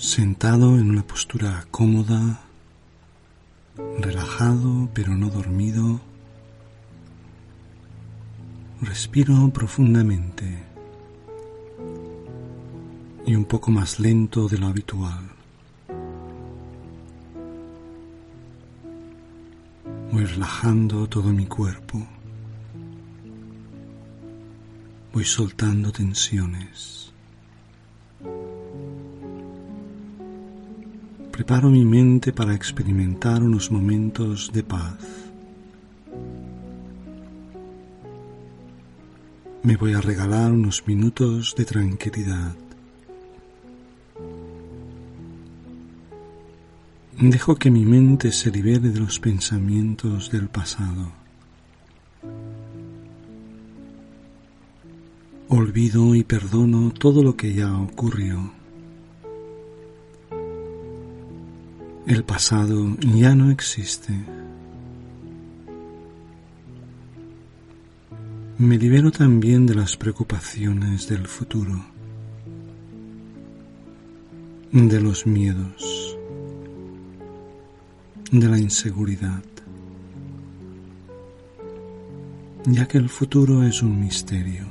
Sentado en una postura cómoda, relajado pero no dormido, respiro profundamente y un poco más lento de lo habitual. Voy relajando todo mi cuerpo. Voy soltando tensiones. Preparo mi mente para experimentar unos momentos de paz. Me voy a regalar unos minutos de tranquilidad. Dejo que mi mente se libere de los pensamientos del pasado. Olvido y perdono todo lo que ya ocurrió. El pasado ya no existe. Me libero también de las preocupaciones del futuro, de los miedos de la inseguridad, ya que el futuro es un misterio.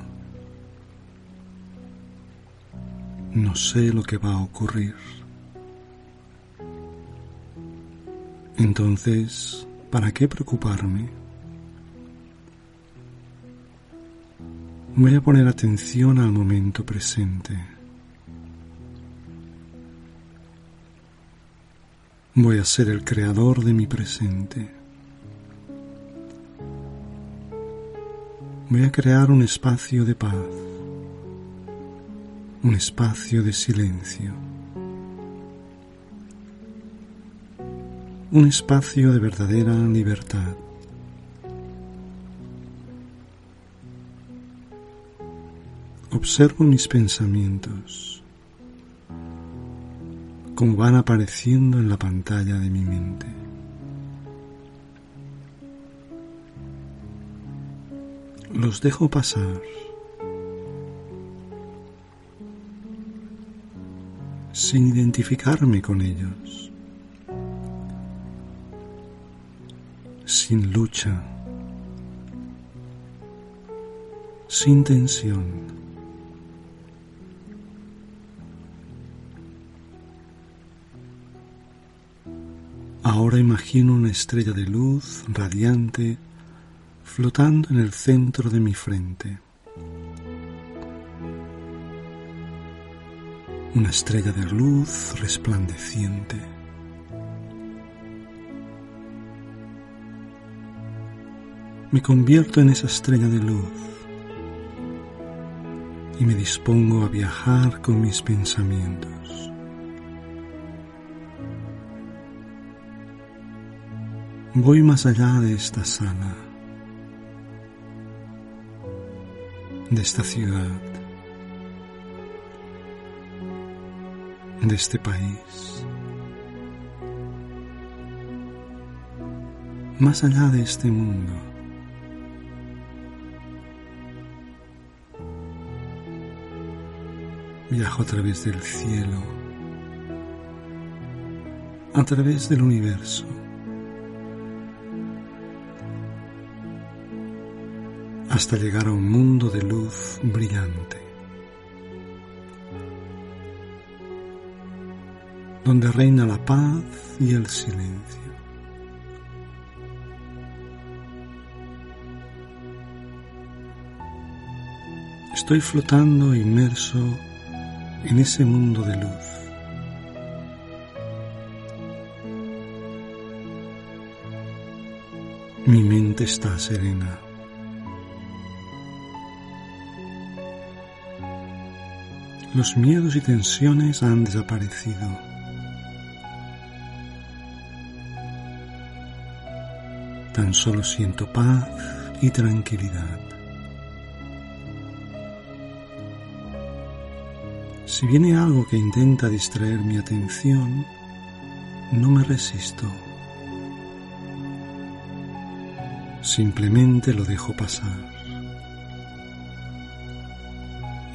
No sé lo que va a ocurrir. Entonces, ¿para qué preocuparme? Voy a poner atención al momento presente. Voy a ser el creador de mi presente. Voy a crear un espacio de paz, un espacio de silencio, un espacio de verdadera libertad. Observo mis pensamientos como van apareciendo en la pantalla de mi mente. Los dejo pasar. sin identificarme con ellos, sin lucha, sin tensión. Ahora imagino una estrella de luz radiante flotando en el centro de mi frente. Una estrella de luz resplandeciente. Me convierto en esa estrella de luz y me dispongo a viajar con mis pensamientos. Voy más allá de esta sala, de esta ciudad, de este país, más allá de este mundo. Viajo a través del cielo, a través del universo. hasta llegar a un mundo de luz brillante, donde reina la paz y el silencio. Estoy flotando inmerso en ese mundo de luz. Mi mente está serena. Los miedos y tensiones han desaparecido. Tan solo siento paz y tranquilidad. Si viene algo que intenta distraer mi atención, no me resisto. Simplemente lo dejo pasar.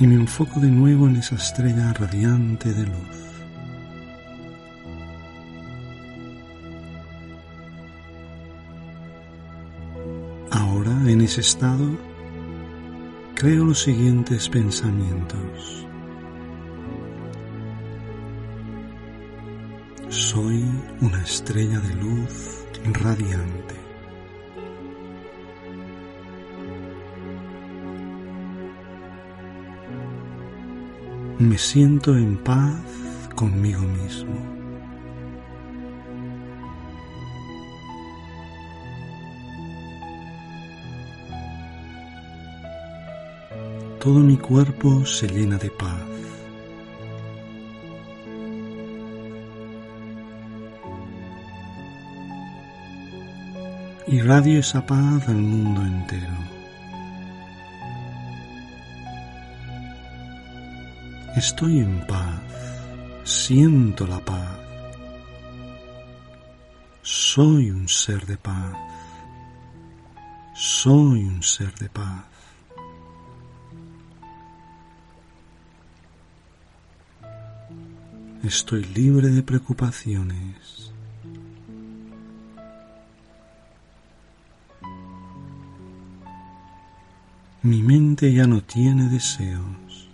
Y me enfoco de nuevo en esa estrella radiante de luz. Ahora, en ese estado, creo los siguientes pensamientos. Soy una estrella de luz radiante. Me siento en paz conmigo mismo. Todo mi cuerpo se llena de paz. Irradio esa paz al mundo entero. Estoy en paz, siento la paz. Soy un ser de paz. Soy un ser de paz. Estoy libre de preocupaciones. Mi mente ya no tiene deseos.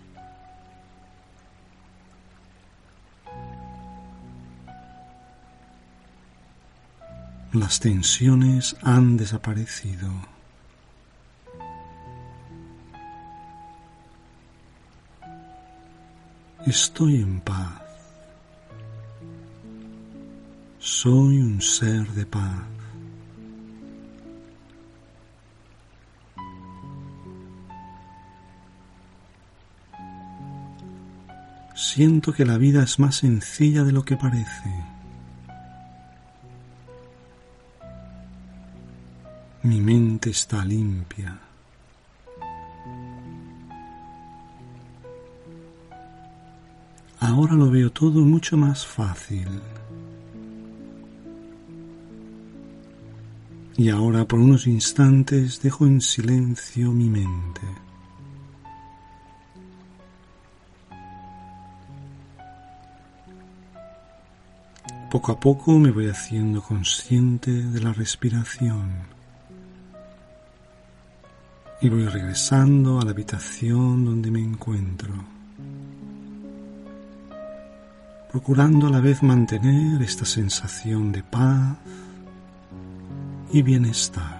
Las tensiones han desaparecido. Estoy en paz. Soy un ser de paz. Siento que la vida es más sencilla de lo que parece. Mi mente está limpia. Ahora lo veo todo mucho más fácil. Y ahora por unos instantes dejo en silencio mi mente. Poco a poco me voy haciendo consciente de la respiración y voy regresando a la habitación donde me encuentro, procurando a la vez mantener esta sensación de paz y bienestar.